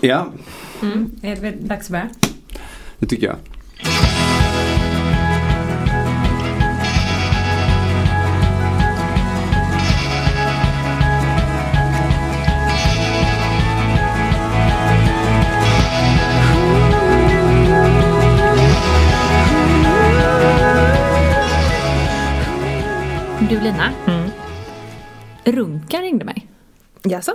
Ja, Mm. Är det dags att börja? det tycker jag. Du Lina. Runka ringde mig. Jaså?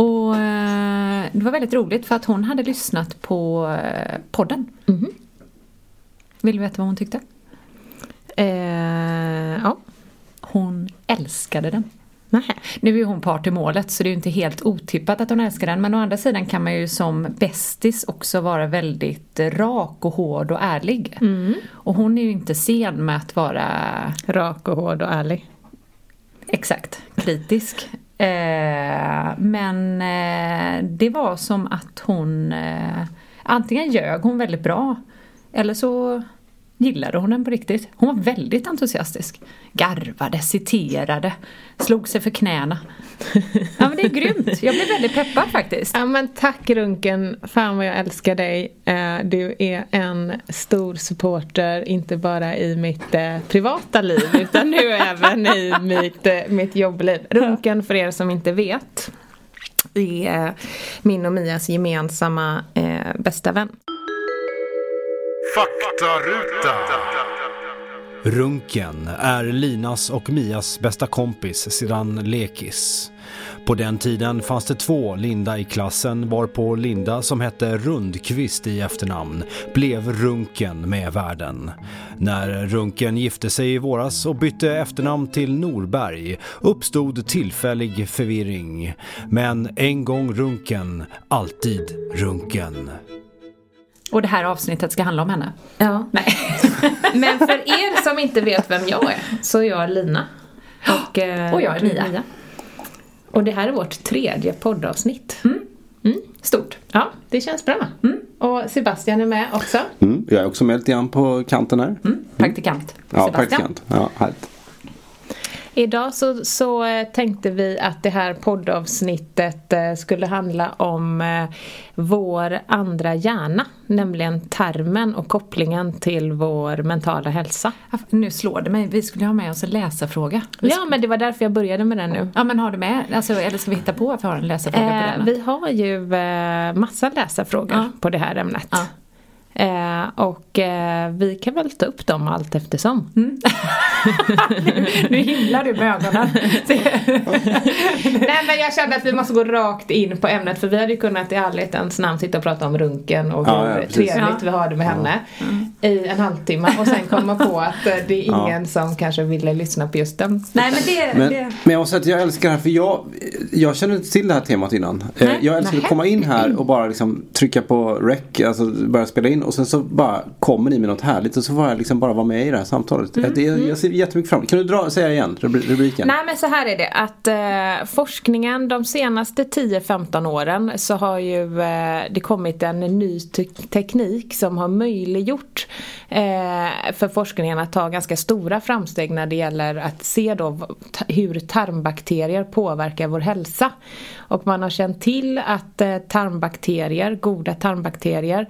Och eh, det var väldigt roligt för att hon hade lyssnat på eh, podden. Vill du veta vad hon tyckte? Eh, ja. Hon älskade den. Nähä. Nu är hon part i målet så det är ju inte helt otippat att hon älskar den men å andra sidan kan man ju som bästis också vara väldigt rak och hård och ärlig. Och hon är ju inte sen med att vara Rak och hård och ärlig. exakt kritisk. Eh, men eh, det var som att hon eh, antingen ljög hon väldigt bra eller så gillade hon den på riktigt. Hon var väldigt entusiastisk. Garvade, citerade, slog sig för knäna. Ja men det är grymt. Jag blev väldigt peppad faktiskt. Ja men tack Runken, fan vad jag älskar dig. Eh, Du är en stor supporter, inte bara i mitt eh, privata liv utan nu även i mitt, eh, mitt jobbliv. Runken, för er som inte vet, är min och Mias gemensamma bästa vän. Faktaruta. Runken är Linas och Mias bästa kompis sedan lekis. På den tiden fanns det två Linda i klassen varpå Linda som hette Rundqvist i efternamn blev Runken med världen. När Runken gifte sig i våras och bytte efternamn till Norberg uppstod tillfällig förvirring. Men en gång Runken, alltid Runken. Och det här avsnittet ska handla om henne. Ja. Nej. Men för er som inte vet vem jag är så är jag Lina. Och, eh, Och jag är du Mia. Och det här är vårt tredje poddavsnitt. Stort. Ja, det känns bra. Och Sebastian är med också. Mm, jag är också med lite grann på kanten här. Praktikant. Ja, Sebastian. praktikant. Ja, härligt. Idag så, så eh, tänkte vi att det här poddavsnittet eh, skulle handla om eh, vår andra hjärna, nämligen tarmen och kopplingen till vår mentala hälsa. Nu slår det mig. Vi skulle ha med oss en läsarfråga. Ja, men det var därför jag började med den nu. Ja men har du med? Alltså, eller ska vi hitta på att vi har en läsarfråga på den? vi har ju eh, massa läsarfrågor Ja. på det här ämnet. Ja. Eh, och eh, vi kan väl ta upp dem allt eftersom. nu himlar du med ögonen. Nej men jag kände att vi måste gå rakt in på ämnet för vi hade ju kunnat i ärlighetens namn sitta och prata om runken och Ja, hur ja, trevligt Ja. vi har det med henne i en halvtimme och sen komma på att eh, det är ingen som kanske ville lyssna på just den. Nej men det... Men, det... men jag måste säga att jag älskar det här för jag, jag känner inte till det här temat innan. Eh, Jag älskar att nähä. komma in här och bara liksom trycka på rec, alltså börja spela in och sen så bara kommer ni med något härligt och så får jag liksom bara vara med i det här samtalet. Det, jag ser jättemycket fram Kan du dra, säga igen rubri- rubriken? Nej men så här är det att eh, forskningen de senaste 10-15 åren så har ju eh, det kommit en ny te- teknik som har möjliggjort eh, för forskningen att ta ganska stora framsteg när det gäller att se då hur tarmbakterier påverkar vår hälsa. Och man har känt till att eh, tarmbakterier, goda tarmbakterier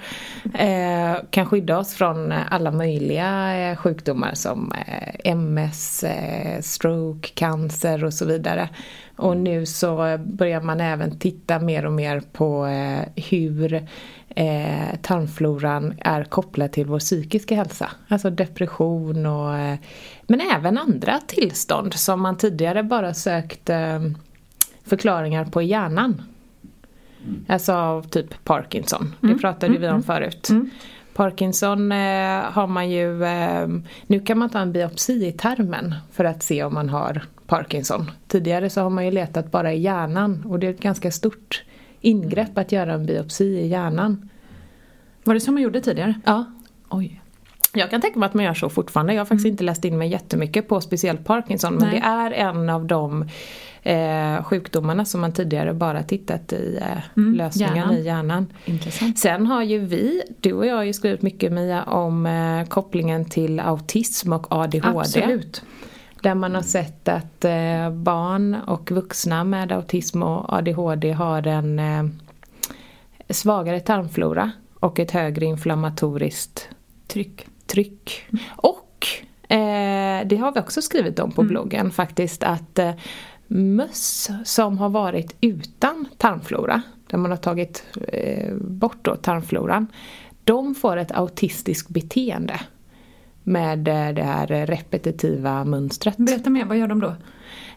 eh, Eh, kan skydda oss från eh, alla möjliga eh, sjukdomar som eh, MS, eh, stroke, cancer och så vidare. Och nu så börjar man även titta mer och mer på eh, hur eh, tarmfloran är kopplad till vår psykiska hälsa. Alltså depression och eh, men även andra tillstånd som man tidigare bara sökt eh, förklaringar på i hjärnan. Alltså av typ Parkinson. Det pratade vi om förut. Parkinson eh, har man ju, eh, nu kan man ta en biopsi i tarmen för att se om man har Parkinson. Tidigare så har man ju letat bara i hjärnan och det är ett ganska stort ingrepp att göra en biopsi i hjärnan. Var det som man gjorde tidigare? Ja. Oj. Jag kan tänka mig att man gör så fortfarande. Jag har faktiskt inte läst in mig jättemycket på speciellt Parkinson men Nej. det är en av de eh, sjukdomarna som man tidigare bara tittat i eh, Mm, lösningen hjärnan. i hjärnan. Intressant. Sen har ju vi, du och jag har ju skrivit mycket Mia om eh, kopplingen till autism och ADHD. Absolut. Där man har sett att eh, barn och vuxna med autism och ADHD har en eh, svagare tarmflora och ett högre inflammatoriskt Tryck. tryck. Och eh, det har vi också skrivit om på bloggen faktiskt att eh, möss som har varit utan tarmflora, där man har tagit eh, bort då tarmfloran, de får ett autistiskt beteende med eh, det här repetitiva mönstret. Berätta mer, vad gör de då?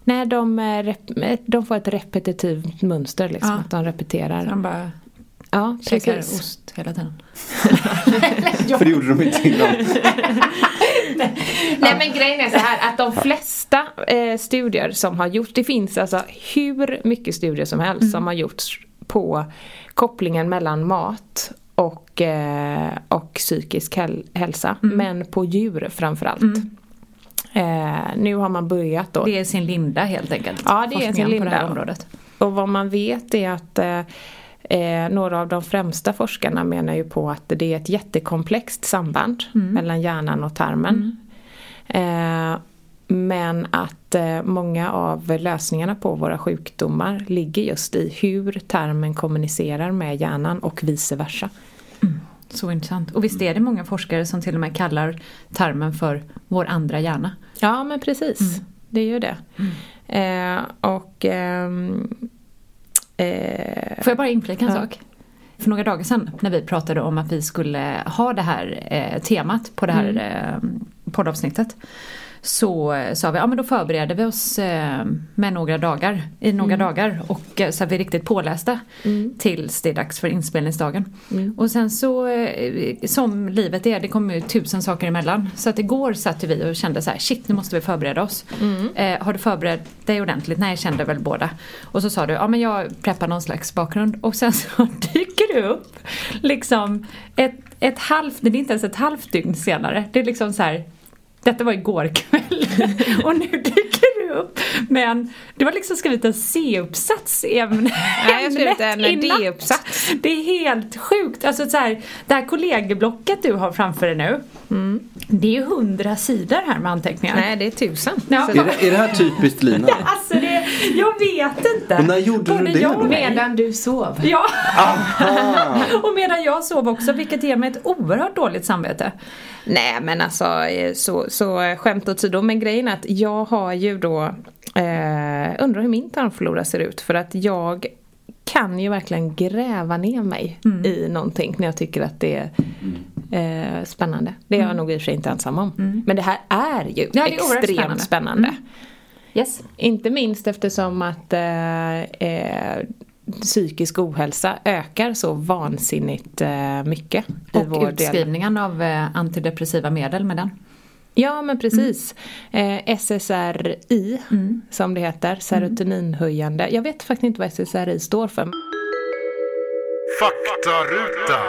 Nej, de, eh, de får ett repetitivt mönster liksom, Ja. att de repeterar. De bara Ja, käkar ost hela tiden. För det gjorde de inte innan. Nej men grejen är så här att de flesta eh, studier som har gjorts, det finns alltså hur mycket studier som helst som har gjorts på kopplingen mellan mat och, eh, och psykisk häl- hälsa, men på djur framförallt. Eh, nu har man börjat då. Det är sin linda helt enkelt. Ja, det är sin på det här linda. området. Och vad man vet är att eh, några av de främsta forskarna menar ju på att det är ett jättekomplext samband mellan hjärnan och tarmen. Eh, men att eh, många av lösningarna på våra sjukdomar ligger just i hur tarmen kommunicerar med hjärnan och vice versa. Så intressant. Och visst är det många forskare som till och med kallar tarmen för vår andra hjärna. Ja men precis, det är ju det. Eh, och ehm, eh, Får jag bara inflika en Ja. sak? För några dagar sedan när vi pratade om att vi skulle ha det här eh, temat på det här Mm. eh, poddavsnittet. Så eh, sa vi, ja men då förbereder vi oss eh, med några dagar, i några Mm. dagar och eh, så är vi riktigt pålästa tills det är dags för inspelningsdagen. Mm. Och sen så, som livet är, det kommer ju tusen saker emellan. Så att igår satt vi och kände så här, shit nu måste vi förbereda oss. Mm. Eh, har du förberett dig ordentligt? Nej, jag kände väl båda. Och så sa du, ja men jag preppar någon slags bakgrund. Och sen så dyker det upp liksom ett, ett halvt, det är inte ens ett halvt dygn senare. Det är liksom så här, detta var igår kväll. Och nu dyker upp. Men du har liksom skrivit en C-uppsats i ämne, Nej, jag har skrivit ämnet en. D-uppsats. Det är helt sjukt. Alltså så här, det här kollegieblocket du har framför dig nu. Det är ju hundra sidor här med anteckningar. nej det är tusen. Ja. Är det, är det här typiskt Lina? Alltså det, jag vet inte. Och när gjorde du Både det jag då? Medan du sov. Ja, och medan jag sov också, vilket ger mig ett oerhört dåligt samvete. Nej men alltså eh, så, så eh, skämt åsido. Men grejen är att jag har ju då eh, undrar hur min tarmflora ser ut. För att jag kan ju verkligen gräva ner mig Mm. i någonting när jag tycker att det är eh, spännande. Det är jag nog i och för sig inte ensam om. Men det här är ju Mm. Ja, är extremt spännande. spännande. Mm. Yes. Inte minst eftersom att eh, eh, psykisk ohälsa ökar så vansinnigt eh, mycket i Och vår del. utskrivningen av eh, antidepressiva medel med den. Ja men precis. Eh, SSRI som det heter, serotoninhöjande. Jag vet faktiskt inte vad SSRI står för. Faktaruta.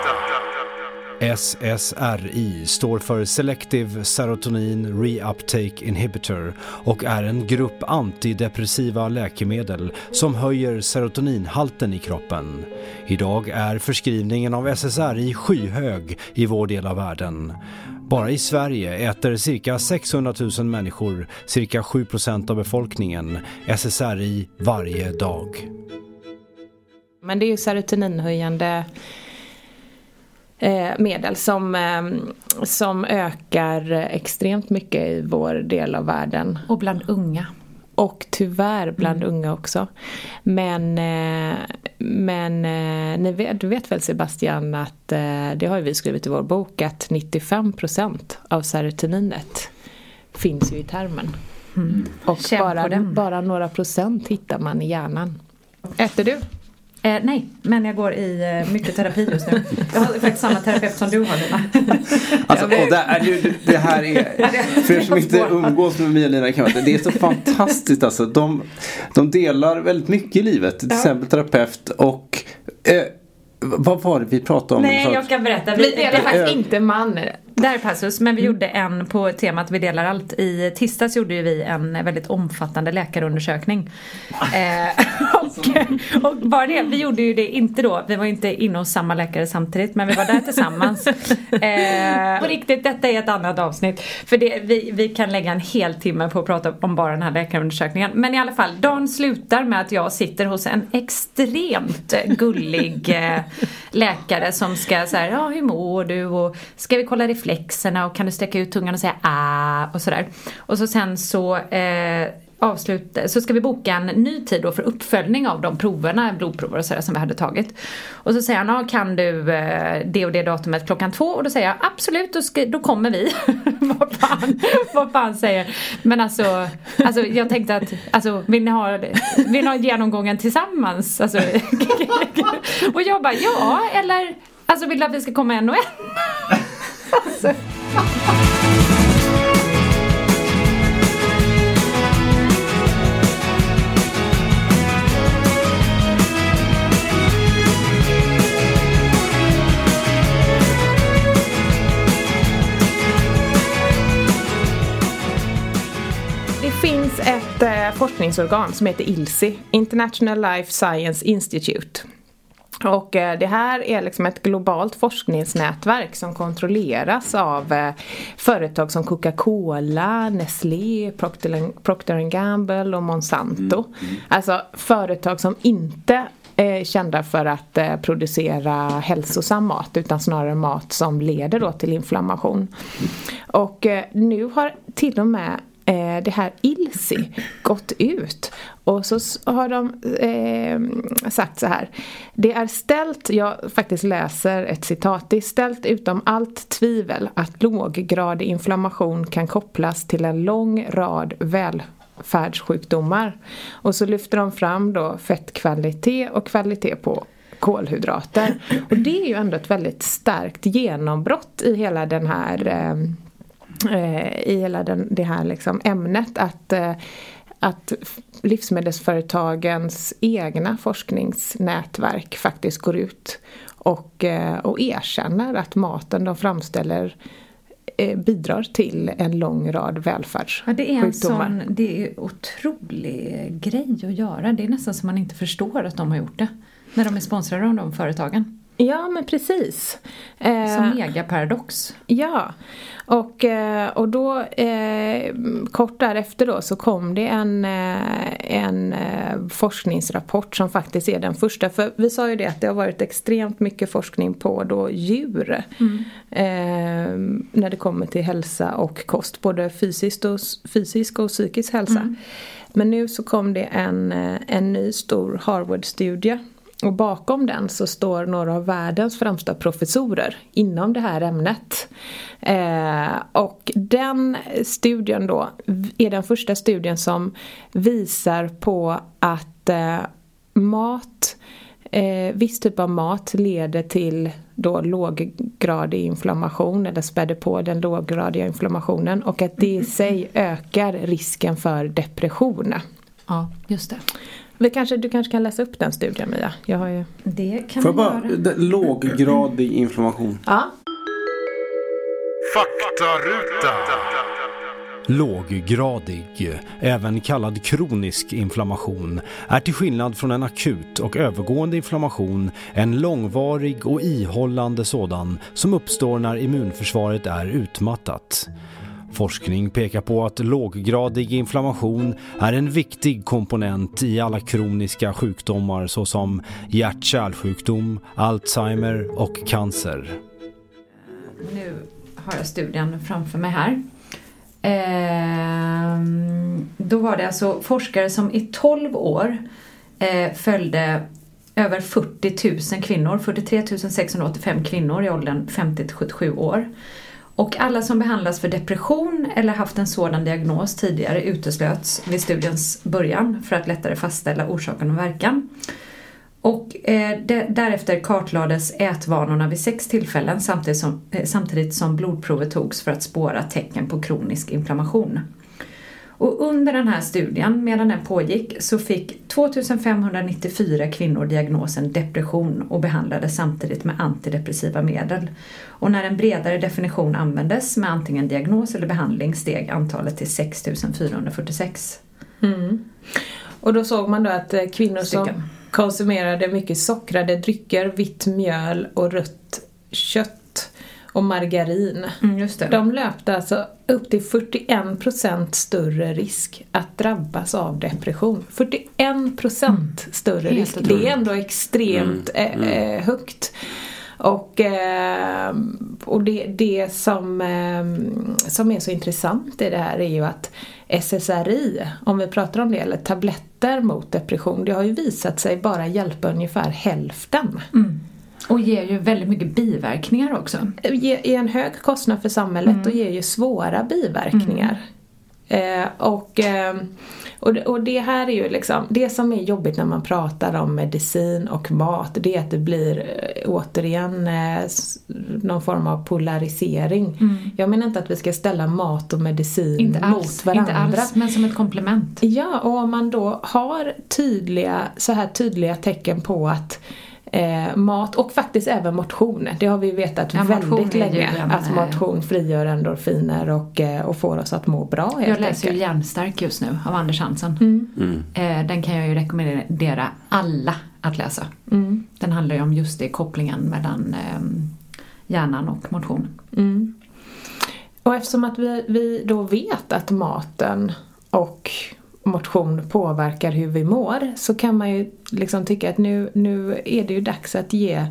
SSRI står för Selective Serotonin Reuptake Inhibitor och är en grupp antidepressiva läkemedel som höjer serotoninhalten i kroppen. Idag är förskrivningen av SSRI skyhög i vår del av världen. Bara i Sverige äter cirka 600 000 människor, cirka 7% av befolkningen, SSRI varje dag. Men det är ju serotoninhöjande eh, medel som, eh, som ökar extremt mycket i vår del av världen. Och bland unga. Och tyvärr bland unga också. Men, eh, men eh, ni vet, du vet väl Sebastian att eh, det har vi skrivit i vår bok att 95% av serotoninet finns ju i tarmen. Och Känn på bara, bara några procent hittar man i hjärnan. Äter du? Eh, nej, men jag går i eh, mycket terapi just nu. Jag har faktiskt samma terapeut som du har Lina. Alltså, och det, är, det här är, för er som inte umgås med Mia och Lina kan det är så fantastiskt alltså. De, de delar väldigt mycket i livet, till exempel terapeut och eh, vad var det vi pratade om? Nej, jag kan berätta. Vi delar faktiskt inte man. Där är passus, men vi mm. gjorde en på temat Vi delar allt. I tisdags gjorde vi en väldigt omfattande läkarundersökning. eh, och, och, bara det, vi gjorde ju det inte då, vi var inte inne hos samma läkare samtidigt, men vi var där tillsammans. eh, på riktigt, detta är ett annat avsnitt. För det, vi, vi kan lägga en hel timme på att prata om bara den här läkarundersökningen. Men i alla fall, dagen slutar med att jag sitter hos en extremt gullig eh, läkare som ska säga, ja hur mår du och ska vi kolla reflexerna och kan du sträcka ut tungan och säga ah och sådär. Och så sen så eh, avslut, så ska vi boka en ny tid då för uppföljning av de proverna, blodprover och sådär som vi hade tagit. Och så säger han, ah, kan du eh, det och det datumet klockan två? Och då säger jag absolut, då, ska, då kommer vi. vad, fan, vad fan säger Men alltså, alltså jag tänkte att, alltså vill ni ha, vill ni ha genomgången tillsammans? Alltså, och jag bara, ja, eller alltså vill du att vi ska komma en och en? Alltså. finns ett eh, forskningsorgan som heter ILSI, International Life Science Institute. Och eh, det här är liksom ett globalt forskningsnätverk som kontrolleras av eh, företag som Coca-Cola, Nestlé, Procter, Gamble och Monsanto. Mm. Mm. Alltså företag som inte är kända för att eh, producera hälsosam mat utan snarare mat som leder då till inflammation. Och eh, nu har till och med eh, det här ILSI gått ut och så har de eh, sagt så här. Det är ställt, jag faktiskt läser ett citat, det är ställt utom allt tvivel att låggradig inflammation kan kopplas till en lång rad välfärdssjukdomar. Och så lyfter de fram då fettkvalitet och kvalitet på kolhydrater. Och det är ju ändå ett väldigt starkt genombrott i hela den här eh, Eh, i hela den, det här liksom ämnet att, eh, att livsmedelsföretagens egna forskningsnätverk faktiskt går ut och, eh, och erkänner att maten de framställer bidrar till en lång rad välfärdssjukdomar. Ja, det är en sån det är otrolig grej att göra. Det är nästan som man inte förstår att de har gjort det. När de är sponsrade av de företagen. Ja, men precis. Som megaparadox. Ja, och, eh, och då eh, kort därefter då så kom det en, eh, en eh, forskningsrapport som faktiskt är den första. För vi sa ju det att det har varit extremt mycket forskning på då djur. Mm. Eh, när det kommer till hälsa och kost. Både fysiskt och, fysisk och psykisk hälsa. Mm. Men nu så kom det en, en ny stor Harvard-studie och bakom den så står några av världens främsta professorer inom det här ämnet. Eh, och den studien då är den första studien som visar på att eh, mat, eh, viss typ av mat leder till då låggradig inflammation eller späder på den låggradiga inflammationen och att det i sig ökar risken för depression. Ja, just det. Vi kanske, du kanske kan läsa upp den studien Mia? Jag har ju... Det kan Får jag bara, göra. Låggradig inflammation. Ja. Faktaruta. Låggradig, även kallad kronisk inflammation, är till skillnad från en akut och övergående inflammation en långvarig och ihållande sådan som uppstår när immunförsvaret är utmattat. Forskning pekar på att låggradig inflammation är en viktig komponent i alla kroniska sjukdomar såsom hjärt-kärlsjukdom, Alzheimer och cancer. Nu har jag studien framför mig här. Ehm, då var det alltså forskare som i 12 år eh, följde över 40 000 kvinnor, 43 685 kvinnor i åldern 50 77 år och alla som behandlas för depression eller haft en sådan diagnos tidigare uteslöts vid studiens början för att lättare fastställa orsaken och verkan. Och eh, därefter kartlades ätvanorna vid sex tillfällen samtidigt som, eh, samtidigt som blodprovet togs för att spåra tecken på kronisk inflammation. Och under den här studien, medan den pågick, så fick 2594 kvinnor diagnosen depression och behandlades samtidigt med antidepressiva medel. Och när en bredare definition användes med antingen diagnos eller behandling steg antalet till 6446. Mm. Och då såg man då att eh, kvinnor som konsumerade mycket sockrade drycker, vitt mjöl och rött kött och margarin. Mm, de löpte alltså upp till 41% större risk att drabbas av depression. 41% mm. större Helt risk. Det är ändå extremt mm. Mm. Eh, högt. Och, eh, och det, det som, eh, som är så intressant i det här är ju att SSRI, om vi pratar om det, eller tabletter mot depression, det har ju visat sig bara hjälpa ungefär hälften. Mm. Och ger ju väldigt mycket biverkningar också. Ger en hög kostnad för samhället mm. och ger ju svåra biverkningar. Mm. Eh, och, eh, och, och det här är ju liksom, det som är jobbigt när man pratar om medicin och mat, det är att det blir eh, återigen eh, någon form av polarisering. Mm. Jag menar inte att vi ska ställa mat och medicin inte mot alls, varandra. Inte alls, men som ett komplement. Ja, och om man då har tydliga, så här tydliga tecken på att eh, mat och faktiskt även motion. Det har vi vetat ja, väldigt länge. Att eh, motion frigör endorfiner och, eh, och får oss att må bra helt Jag läser ju Hjärnstark just nu av Anders Hansen. Mm. Mm. Eh, den kan jag ju rekommendera alla att läsa. Mm. Den handlar ju om just det, kopplingen mellan eh, hjärnan och motion. Mm. Och eftersom att vi, vi då vet att maten och motion påverkar hur vi mår så kan man ju liksom tycka att nu, nu är det ju dags att ge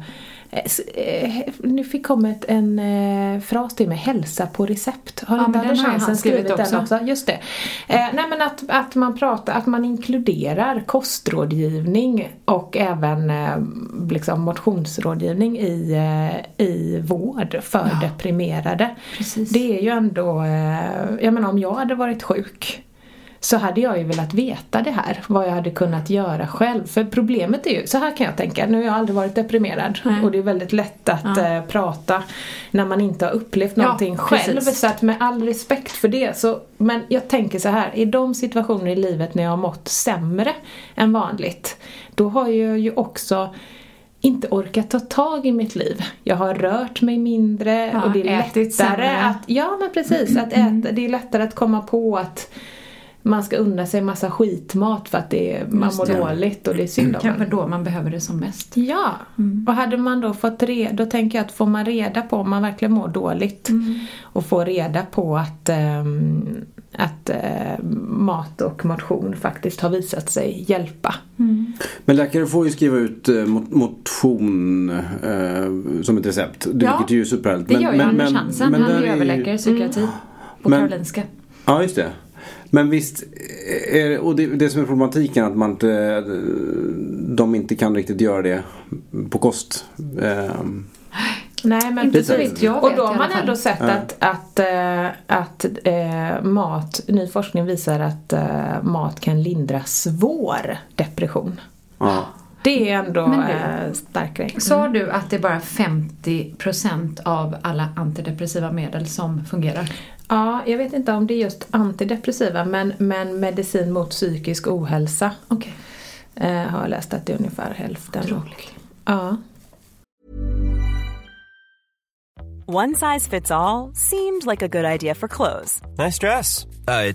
eh, nu fick kommit en eh, fras till mig, hälsa på recept. Har ja, inte Anders Hansen skrivit, skrivit den också? Just det. Eh, nej men att, att man pratar, att man inkluderar kostrådgivning och även eh, liksom motionsrådgivning i, eh, i vård för ja. deprimerade. Precis. Det är ju ändå, eh, jag menar om jag hade varit sjuk så hade jag ju velat veta det här, vad jag hade kunnat göra själv. För problemet är ju, så här kan jag tänka, nu har jag aldrig varit deprimerad Nej. och det är väldigt lätt att ja. äh, prata när man inte har upplevt någonting ja, själv. Så att med all respekt för det så, men jag tänker så här, i de situationer i livet när jag har mått sämre än vanligt, då har jag ju också inte orkat ta tag i mitt liv. Jag har rört mig mindre ja, och det är lättare att, ja men precis, att äta, det är lättare att komma på att man ska unna sig massa skitmat för att det är, man mår dåligt och det är synd om Kanske då man behöver det som mest. Ja, mm. och hade man då fått reda, då tänker jag att får man reda på om man verkligen mår dåligt mm. och får reda på att, ähm, att äh, mat och motion faktiskt har visat sig hjälpa. Mm. Men läkare får ju skriva ut äh, motion äh, som ett recept, ja, vilket är ju superhärligt. Det gör ju Anders Hansen, han är överläkare i psykiatri mm. på men, Karolinska. Ja, just det. Men visst, är, och det, det som är problematiken att man inte, de inte kan riktigt göra det på kost. Um, Nej men precis. Och då har man ändå sett ja. att, att, äh, att äh, mat, ny forskning visar att äh, mat kan lindra svår depression. Ja. Det är ändå du, stark grej. Mm. Sa du att det är bara 50% av alla antidepressiva medel som fungerar? Ja, jag vet inte om det är just antidepressiva men, men medicin mot psykisk ohälsa. Okay. Eh, har jag läst att det är ungefär hälften. Otroligt. Ja. One size fits all, seemed like a good idea for clothes. Nice dress. Uh,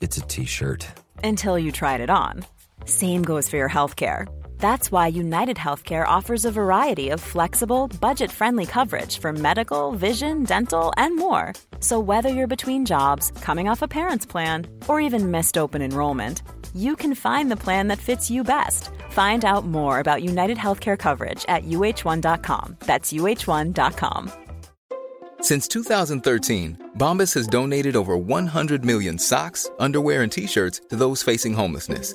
it's a t-shirt. Until you tried it on. Same goes for your healthcare. That's why United Healthcare offers a variety of flexible, budget friendly coverage for medical, vision, dental, and more. So, whether you're between jobs, coming off a parent's plan, or even missed open enrollment, you can find the plan that fits you best. Find out more about United Healthcare coverage at uh1.com. That's uh1.com. Since 2013, Bombas has donated over 100 million socks, underwear, and t shirts to those facing homelessness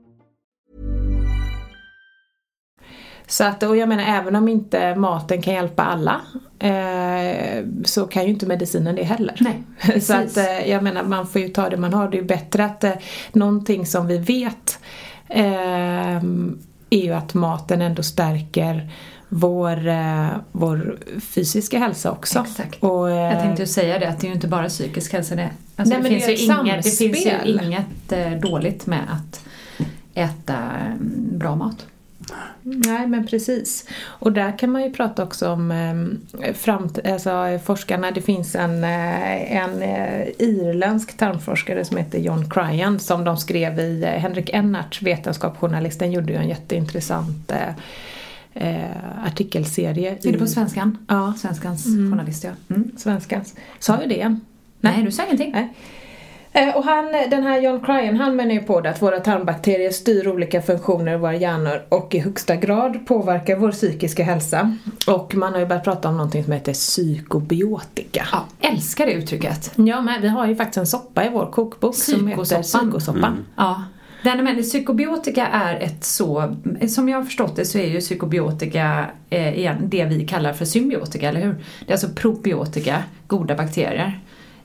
Så att, och jag menar även om inte maten kan hjälpa alla eh, så kan ju inte medicinen det heller. Nej, så att eh, jag menar man får ju ta det man har. Det är ju bättre att eh, någonting som vi vet eh, är ju att maten ändå stärker vår, eh, vår fysiska hälsa också. Exakt. Och, eh, Jag tänkte ju säga det, att det är ju inte bara psykisk hälsa det. Alltså Nej, det, finns det ju inget, det finns ju inget eh, dåligt med att äta mm, bra mat. Nej men precis. Och där kan man ju prata också om eh, framt alltså, forskarna. Det finns en, eh, en eh, irländsk tarmforskare som heter John Cryan som de skrev i eh, Henrik Ennarts vetenskapsjournalisten gjorde ju en jätteintressant eh, eh, artikelserie. Är det på svenskan? Ja. Svenskans Mm. journalist, ja. Mm. Svenskans. Sa jag det? Nej, du sa ingenting. Nej. Eh, Och han, den här John Cryan, han menar ju på det att våra tarmbakterier styr olika funktioner i våra hjärnor och i högsta grad påverkar vår psykiska hälsa. Och man har ju börjat prata om någonting som heter psykobiotika. Ja, älskar det uttrycket. Ja, men vi har ju faktiskt en soppa i vår kokbok som heter Psykosoppan. psykosoppan. Ja. Den, men psykobiotika är ett så, som jag har förstått det så är ju psykobiotika eh, igen det vi kallar för symbiotika, eller hur? Det är alltså probiotika, goda bakterier,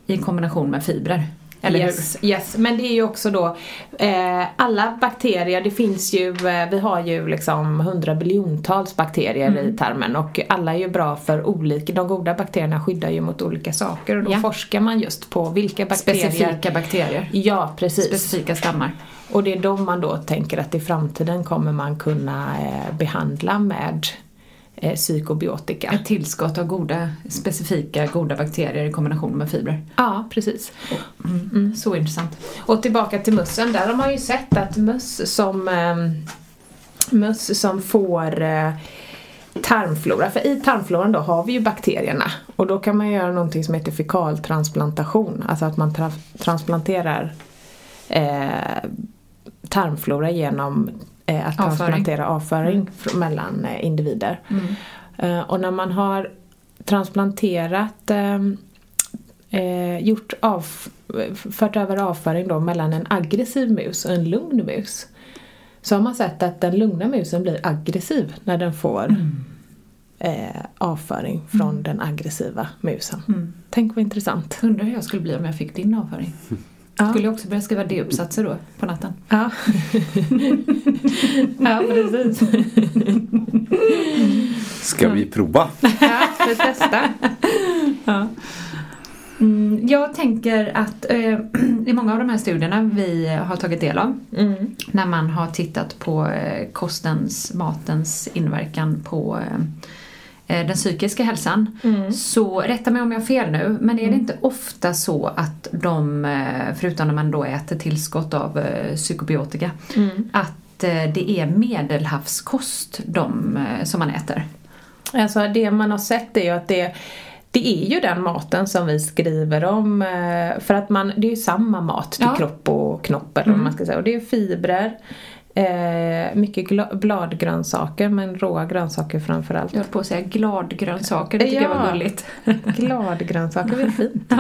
i kombination med fibrer. Eller yes, yes, men det är ju också då eh, alla bakterier, det finns ju, eh, vi har ju liksom hundra biljontals bakterier Mm. i tarmen och alla är ju bra för olika, de goda bakterierna skyddar ju mot olika saker och då Ja. forskar man just på vilka hur? bakterier Specifika bakterier. Ja, precis. Specifika stammar. Och det är de man då tänker att i framtiden kommer man kunna eh, behandla med eh, psykobiotika. Ett tillskott av goda, specifika goda bakterier i kombination med fibrer. Ja, precis. Så intressant. Och tillbaka till mössen, där har man ju sett att möss som, eh, möss som får eh, tarmflora, för i tarmfloran då har vi ju bakterierna och då kan man göra någonting som heter fekaltransplantation, alltså att man tra- transplanterar eh, tarmflora genom eh, att Avföring. transplantera avföring fr- mellan eh, individer. Eh, och när man har transplanterat eh, eh, gjort av, fört över avföring då mellan en aggressiv mus och en lugn mus så har man sett att den lugna musen blir aggressiv när den får eh, avföring från den aggressiva musen. Tänk vad intressant. Undrar hur jag skulle bli om jag fick din avföring. Ja. Skulle jag också börja skriva D-uppsatser då på natten? Ja, ja precis. Ska vi prova? Ja, vi testar. Mm, jag tänker att eh, i många av de här studierna vi har tagit del av Mm. när man har tittat på eh, kostens, matens inverkan på eh, den psykiska hälsan. Så rätta mig om jag har fel nu, men är det inte ofta så att de, eh, förutom när man då äter tillskott av eh, psykobiotika, att eh, det är medelhavskost de, eh, som man äter? Alltså det man har sett är ju att det det är ju den maten som vi skriver om eh, för att man, det är ju samma mat till Ja. kropp och knopp eller vad man ska säga och det är fibrer eh, mycket bladgrönsaker men råa grönsaker framförallt. Jag höll på att säga gladgrönsaker, det tycker jag var Ja. gulligt. Gladgrönsaker är fint.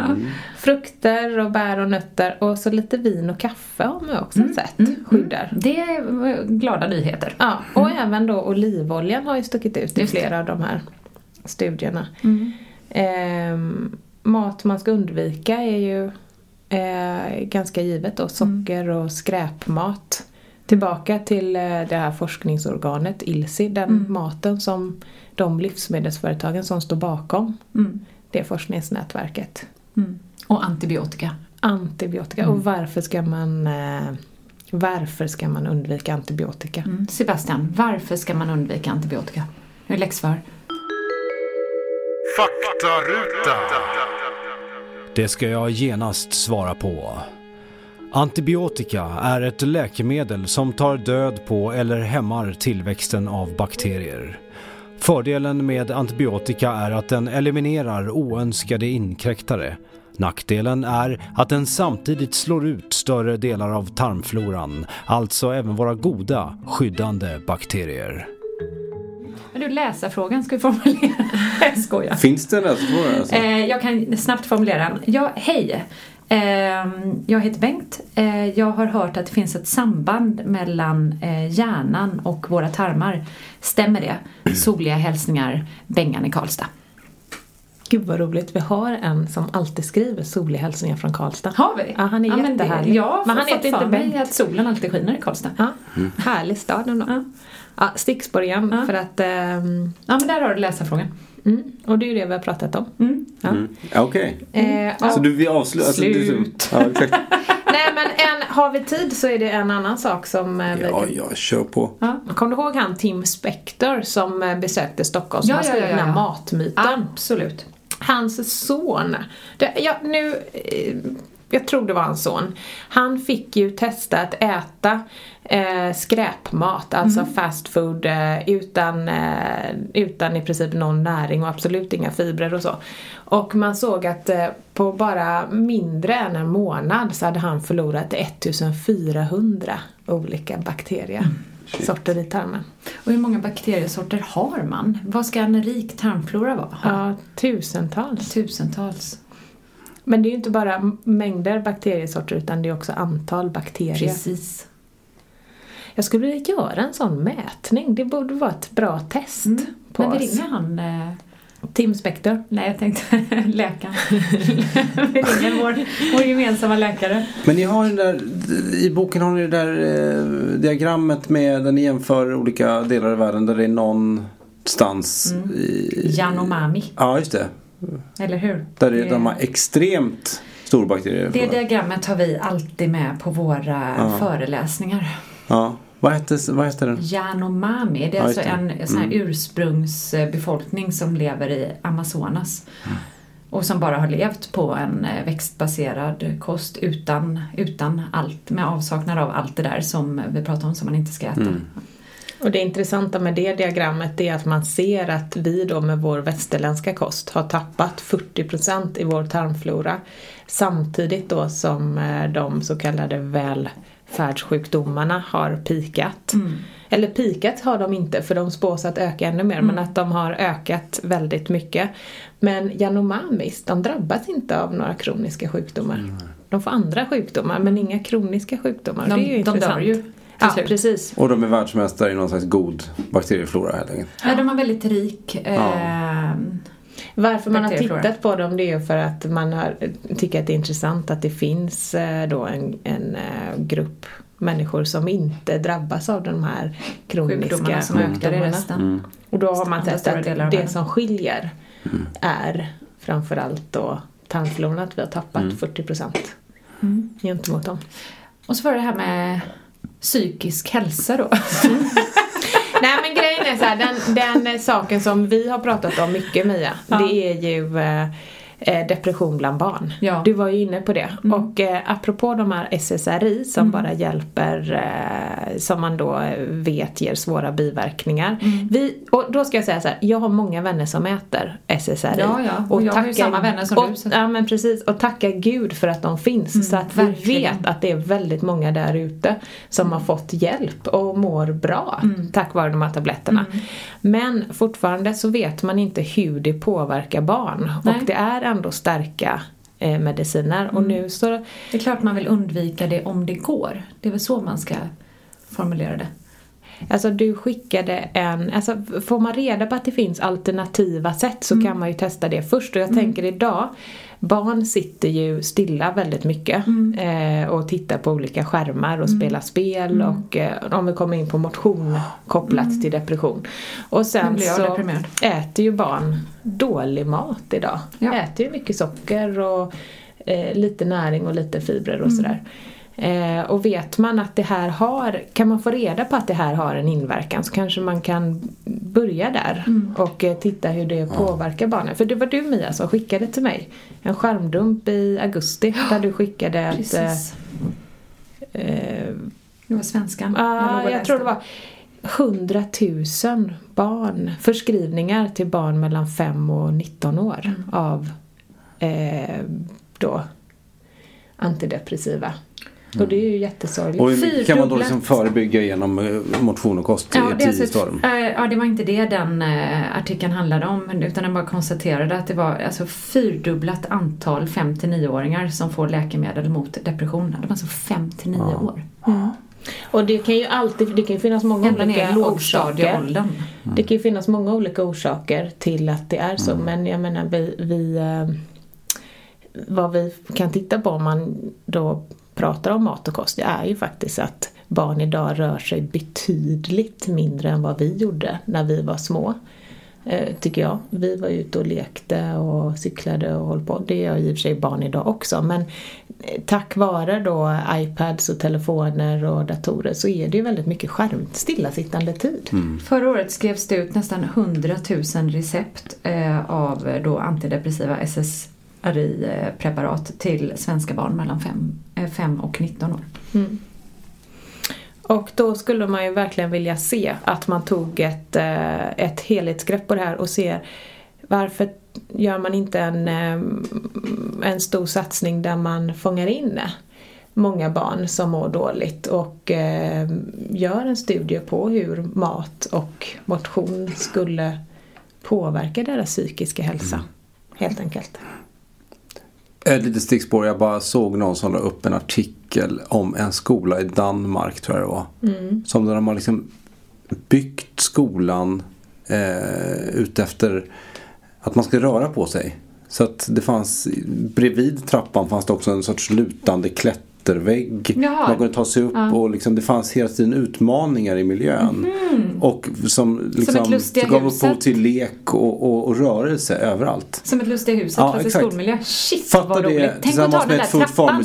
Frukter och bär och nötter och så lite vin och kaffe har man också sett skyddar. Det är eh, glada nyheter. Ja, och även då olivoljan har ju stuckit ut i Just det. flera av de här studierna. Ehm, mat man ska undvika är ju eh, ganska givet då, socker och skräpmat. Tillbaka till eh, det här forskningsorganet ILSI, den maten som de livsmedelsföretagen som står bakom Mm. det forskningsnätverket. Mm. Och antibiotika. Antibiotika, och varför ska man eh, varför ska man undvika antibiotika? Mm. Sebastian, varför ska man undvika antibiotika? Hur är? Faktaruta. Det ska jag genast svara på. Antibiotika är ett läkemedel som tar död på eller hämmar tillväxten av bakterier. Fördelen med antibiotika är att den eliminerar oönskade inkräktare. Nackdelen är att den samtidigt slår ut större delar av tarmfloran, alltså även våra goda skyddande bakterier. Men du, läsarfrågan ska vi formulera. Jag skojar. Finns det en läsarfråga? Alltså? Eh, jag kan snabbt formulera den. Ja, hej. Eh, jag heter Bengt. Eh, jag har hört att det finns ett samband mellan eh, hjärnan och våra tarmar. Stämmer det? Soliga hälsningar, Bengan i Karlstad. Gud vad roligt. Vi har en som alltid skriver soliga hälsningar från Karlstad. Har vi? Ja, han är men det- jättehärlig. Ja, Men han heter inte Bengt. att solen alltid skiner i Karlstad. Ja, härlig stad ändå. Ja. Ja, stickspår igen Ja. för att... ehm, Ja, men där har du läsarfrågan. mm, och det är ju det vi har pratat om. Mm. Ja. Ja, Okej. Eh, Så ja. du vill avsluta? Alltså, du, Slut. ja. Nej men en, har vi tid så är det en annan sak som eh, vi ja, kan... ja, kör på. Kommer du ihåg han Tim Spector som eh, besökte Stockholm som Ja, har ja, skrivit ja, den här ja. matmyten? Absolut. Hans son, det, ja, nu, eh, jag tror det var hans son. Han fick ju testa att äta eh, skräpmat, alltså fast food eh, utan, eh, utan i princip någon näring och absolut inga fibrer och så. Och man såg att eh, på bara mindre än en månad så hade han förlorat 1400 olika bakteriesorter i tarmen. Och hur många bakteriesorter har man? Vad ska en rik tarmflora vara? Ja, tusentals. Tusentals. Men det är ju inte bara mängder bakteriesorter utan det är också antal bakterier. Precis. Jag skulle vilja göra en sån mätning. Det borde vara ett bra test på Men vi ringer han... Eh, Tim Spector. nej, jag tänkte läkaren. vi ringer vår, vår gemensamma läkare. Men ni har den där, i boken har ni det där eh, diagrammet med där ni jämför olika delar av världen där det är någonstans i... Yanomami, Ja, just det. Eller hur? Där det, de har extremt stor bakterier. det diagrammet har vi alltid med på våra Ja. föreläsningar. Ja. Vad hette, vad hette den? Yanomami, det är Ja, alltså en sån här Mm. ursprungsbefolkning som lever i Amazonas. Mm. Och som bara har levt på en eh, växtbaserad kost utan, utan allt, med avsaknad av allt det där som vi pratar om som man inte ska äta. Mm. Och det intressanta med det diagrammet är att man ser att vi då med vår västerländska kost har tappat 40% i vår tarmflora. Samtidigt då som eh, de så kallade välfärdssjukdomarna har pikat. Eller pikat har de inte för de spås att öka ännu mer men att de har ökat väldigt mycket. Men Yanomamis, de drabbas inte av några kroniska sjukdomar. De får andra sjukdomar men inga kroniska sjukdomar. De, det är ju de intressant. dör ju Ja, slut. precis. Och de är världsmästare i någon slags god bakterieflora helt enkelt. Ja, de har väldigt rik eh, Varför man har tittat på dem det är ju för att man har, tycker att det är intressant att det finns eh, då en, en eh, grupp människor som inte drabbas av de här kroniska sjukdomarna som ökar i sjukdomarna. resten. Och då har man sett att det som skiljer är framförallt då tarmfloran, att vi har tappat 40% gentemot dem. Och så var det här med psykisk hälsa då. Nej men grejen är så här, den, den saken som vi har pratat om mycket Mia, Ja. det är ju eh, depression bland barn. Ja. Du var ju inne på det. Och eh, apropå de här SSRI som bara hjälper, eh, som man då eh, vet ger svåra biverkningar. Vi, och då ska jag säga så här, jag har många vänner som äter SSRI. Ja, ja, och jag har ju samma vänner som och, du, så- Ja men precis, och tacka gud för att de finns. så att vi verkligen. vet att det är väldigt många där ute som har fått hjälp och mår bra tack vare de här tabletterna. Men fortfarande så vet man inte hur det påverkar barn. Nej. Och det är ändå starka eh, mediciner. Och nu så Det är klart man vill undvika det om det går. Det är väl så man ska formulera det. Alltså du skickade en, alltså får man reda på att det finns alternativa sätt så kan man ju testa det först och jag tänker idag Barn sitter ju stilla väldigt mycket eh, och tittar på olika skärmar och spelar spel och eh, om vi kommer in på motion kopplat till depression. Och sen så deprimerad. äter ju barn dålig mat idag. Ja. Äter ju mycket socker och eh, lite näring och lite fibrer och sådär. Eh, och vet man att det här har, kan man få reda på att det här har en inverkan så kanske man kan börja där och eh, titta hur det påverkar barnen. För det var du Mia som skickade till mig en skärmdump i augusti där du skickade. Precis. Eh, Det var svenskan. Ja, jag, läste. tror det var 100 000 barn, förskrivningar till barn mellan 5 och 19 år Mm. av eh, då antidepressiva Och det är ju jättesorgligt. Och kan man då liksom förebygga genom eh, motion och kost Ja, i är alltså, ett- äh, ja, det var inte det den äh, artikeln handlade om utan den bara konstaterade att det var alltså, fyrdubblat antal 5-9-åringar som får läkemedel mot depression. De var alltså 5-9 år. Och det kan ju alltid, det kan ju finnas många Ända olika orsaker. lågstadieåldern. Det kan ju finnas många olika orsaker till att det är så. Men jag menar vi, vi eh, vad vi kan titta på om man då pratar om mat och kost, det är ju faktiskt att barn idag rör sig betydligt mindre än vad vi gjorde när vi var små. Eh, tycker jag. Vi var ute och lekte och cyklade och höll på. Det gör i och för sig barn idag också. Men eh, tack vare då iPads och telefoner och datorer så är det ju väldigt mycket skärm, stillasittande tid. Förra året skrevs det ut nästan 100 000 recept eh, av då antidepressiva SSRI-preparat till svenska barn mellan 5 och 19 år. Och då skulle man ju verkligen vilja se att man tog ett, eh, ett helhetsgrepp på det här och ser varför gör man inte en, eh, en stor satsning där man fångar in många barn som mår dåligt och eh, gör en studie på hur mat och motion skulle påverka deras psykiska hälsa. Helt enkelt. Ett litet stickspår. Jag bara såg någon som la upp en artikel om en skola i Danmark tror jag det var. Som där de har liksom byggt skolan eh, utefter att man ska röra på sig. Så att det fanns bredvid trappan fanns det också en sorts lutande klättervägg. Jaha. Man kunde ta sig upp och liksom, det fanns hela tiden utmaningar i miljön. Och som liksom Lustiga gav upphov till lek och, och, och rörelse överallt. Som ett Lustiga huset Ja, fast i exakt. skolmiljö. Shit Fatta vad det roligt. Tänk att ta den där trappan.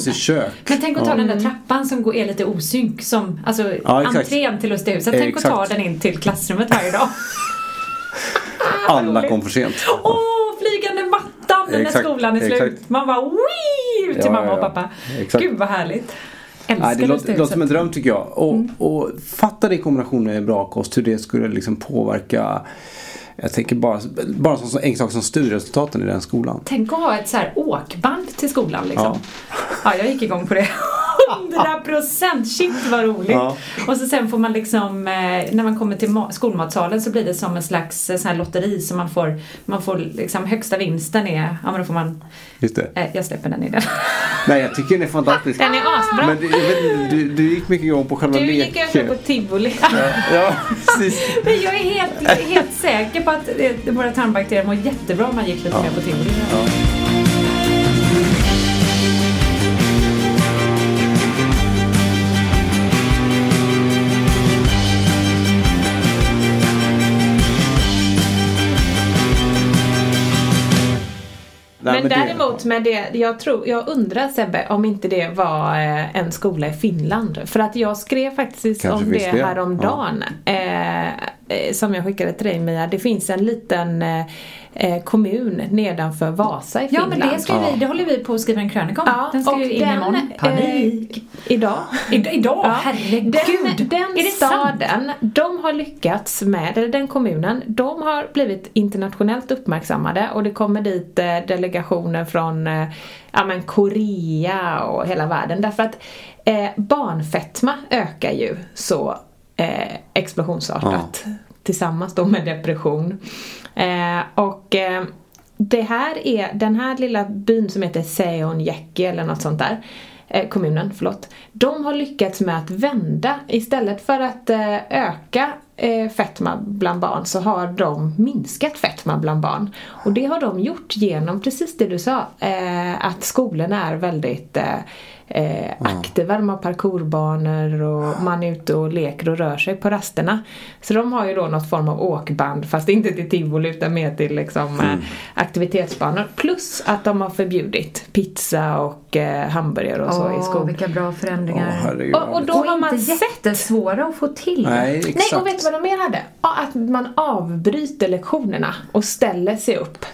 Men tänk att ta Ja. den där trappan som går, är lite osynk som, alltså Ja, exakt. entrén till Lustiga huset. Tänk att ta Exakt. den in till klassrummet varje dag. Alla kom för sent. Åh, flygande mattan när Exakt, skolan är slut. exakt. Man bara wii till Ja, mamma och pappa. Exakt. Gud vad härligt. Nej, det låter, låter som en dröm tycker jag. Och, Mm. och fatta det i kombination med bra kost. Hur det skulle liksom påverka. Jag tänker bara, bara en sån enkel sak som studieresultaten i den skolan. Tänk att ha ett så här åkband till skolan liksom. Ja. Ja, jag gick igång på det. 100 procent! Shit vad roligt! Ja. Och så sen får man liksom, eh, när man kommer till ma- skolmatsalen så blir det som en slags eh, sån här lotteri så man får, man får liksom högsta vinsten är, ja men då får man, Just det. eh, jag släpper den idén. Nej, jag tycker den är fantastisk. Den är asbra. Men du, vet du, du gick mycket igång på själva Du leken. gick över på tivoli. Ja, precis. Men jag är helt, helt säker på att våra tarmbakterier mår jättebra om man gick lite mer på tivoli. Nej, men det- däremot med det, jag tror, jag undrar Sebbe om inte det var eh, en skola i Finland. För att jag skrev faktiskt Kanske om det det. häromdagen. Eh, eh, som jag skickade till dig Mia. Det finns en liten eh, eh, kommun nedanför Vasa i Ja Finland. men det, ska vi, det håller vi på att skriva en krönika om. Ja, den ska ju in den, imorgon. Panik! Eh, idag. I, idag? Ja. Herregud! Den, den är det sant? staden, de har lyckats med, eller den kommunen, de har blivit internationellt uppmärksammade och det kommer dit eh, delegationer från eh, ja, men Korea och hela världen därför att eh, barnfetma ökar ju så eh, explosionsartat tillsammans då med depression. Eh, och eh, det här är den här lilla byn som heter Seonjekki eller något sånt där eh, kommunen, förlåt. De har lyckats med att vända. Istället för att eh, öka fetma bland barn så har de minskat fetma bland barn. Och det har de gjort genom precis det du sa, eh, att skolorna är väldigt eh, eh, aktiva. De har parkourbanor och man är ute och leker och rör sig på rasterna. Så de har ju då något form av åkband, fast inte till tivoli utan mer till liksom, eh, aktivitetsbanor. Plus att de har förbjudit pizza och eh, hamburgare och så i Åh, skolan. vilka bra förändringar. Herregud. Och, och då och har man inte sett jättesvåra att få till. Nej, exakt. Nej, och vet du vad de mer hade? Ja, att man avbryter lektionerna och ställer sig upp.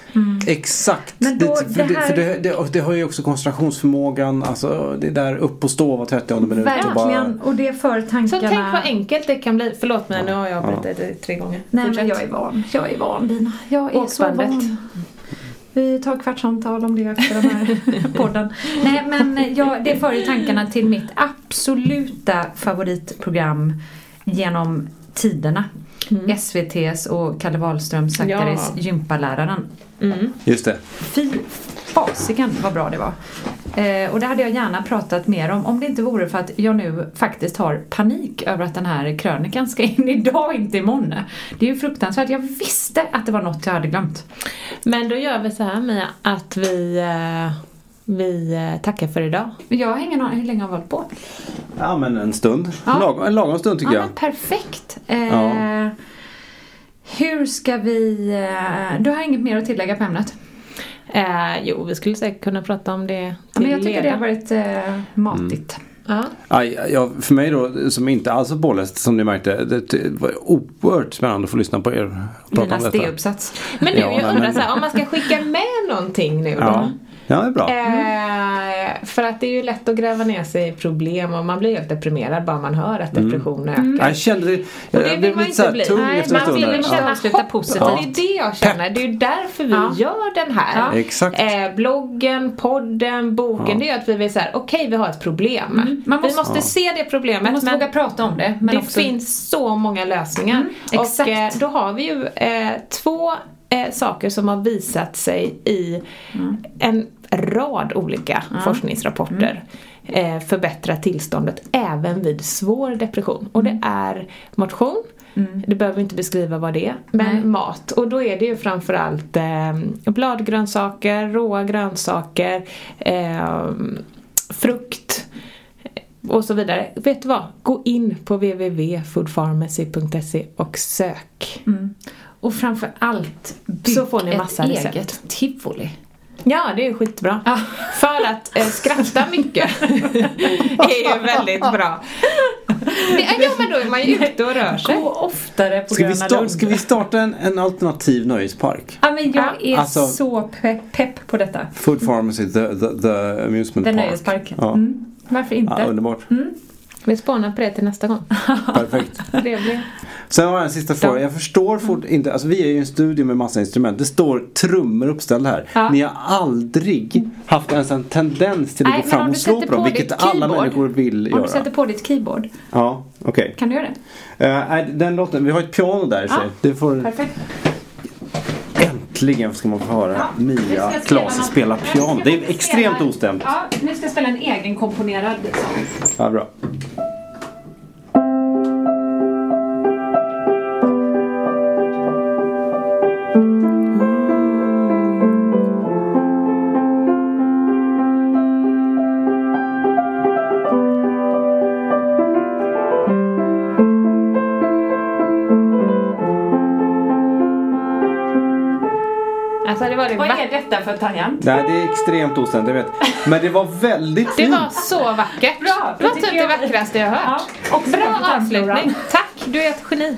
Exakt. Men då, det, för det här- för det, det, och det har ju också koncentrationsförmågan. Alltså det där upp och stå var 30 minut. Och Verkligen. bara, Och det för tankarna. Så tänk vad enkelt det kan bli. Förlåt mig, nu har jag avbrutit det tre gånger. Nej men jag är van. Jag är van Lina. Jag är så Åkbandet. van. vi tar kvartssamtal om det efter den här podden. Nej men ja, det för ju tankarna till mitt absoluta favoritprogram genom tiderna. Mm. SVTs och Kalle Wahlström Zackaris Ja. Gympaläraren. Just det. Fy fasiken vad bra det var. Eh, och det hade jag gärna pratat mer om om det inte vore för att jag nu faktiskt har panik över att den här krönikan ska in idag, inte imorgon. Det är ju fruktansvärt. Jag visste att det var något jag hade glömt. Men då gör vi så här Mia, att vi, eh, vi eh, tackar för idag. Jag har ingen aning hur länge har hållit på. Ja men en stund. Ja. Lagom, en lagom stund tycker Ja, jag. men perfekt. Eh, Ja. Hur ska vi... Eh, du har inget mer att tillägga på ämnet? Eh, jo, vi skulle säkert kunna prata om det Ja, till men jag tycker det leda. har varit eh, matigt. Ja. Aj, ja, för mig då, som inte alls är påläst som ni märkte, det var oerhört spännande att få lyssna på er prata Mina om detta. Men nu, Ja, jag undrar men- så här, om man ska skicka med någonting nu då? Ja. Ja, det är bra. Eh, för att det är ju lätt att gräva ner sig i problem och man blir helt deprimerad bara man hör att depression ökar. Jag kände det, Och jag, det jag vill blev man inte bli. Nej, man vill ju Ja. känna Avsluta hopp. positivt. Och det är det jag känner. Det är ju därför vi Ja. gör den här. Ja. Exakt. Eh, bloggen, podden, boken. Det är att vi vill säga, okej vi har ett problem. Man måste- vi måste se det problemet. Man måste men våga prata om det. Men det också, finns så många lösningar. Mm, exakt. Och eh, då har vi ju eh, två eh, saker som har visat sig i Mm. en rad olika forskningsrapporter eh, förbättra tillståndet även vid svår depression. Och Mm. det är motion, det behöver vi inte beskriva vad det är, men Nej. mat. Och då är det ju framförallt eh, bladgrönsaker, råa grönsaker, eh, frukt och så vidare. Vet du vad? Gå in på www.foodpharmacy.se och sök. och framför allt, bygg Så får ni ett massa recept. eget tivoli. Ja, det är skitbra. För att eh, skratta mycket är ju väldigt bra. Det, ja, men då är man ju ute och rör sig. Gå oftare på Ska vi, Gröna sta- Lund. ska vi starta en, en alternativ nöjespark? Ja, men jag är Alltså- så pe- pepp på detta. Food Pharmacy, the, the, the amusement Den park. nöjespark. Ja. Mm. Varför inte? Ja, underbart. Vi spånar på det till nästa gång. Perfekt. Trevligt. Sen har jag en sista fråga. Jag förstår fort inte, alltså vi är ju i en studio med massa instrument. Det står trummor uppställda här. Ja. Ni har aldrig haft ens en tendens till att Nej, gå men fram om och slå på dem, vilket ditt alla keyboard- människor vill Om göra. du sätter på ditt keyboard, Ja, okej. kan du göra det? Nej, den låten, vi har ett piano där. Ja. Det får, Perfekt. Äntligen ska man få höra ska Mia jag spela Klase piano. Det är extremt ostämt. Ja, nu ska jag spela en egenkomponerad sång. Ja, bra. Är detta för tangent? Nej, det är extremt ostämt, jag vet. Men det var väldigt Det fint. var så vackert. Bra, det var det typ det vackraste jag hört. Ja, och bra avslutning. Tack, du är ett geni.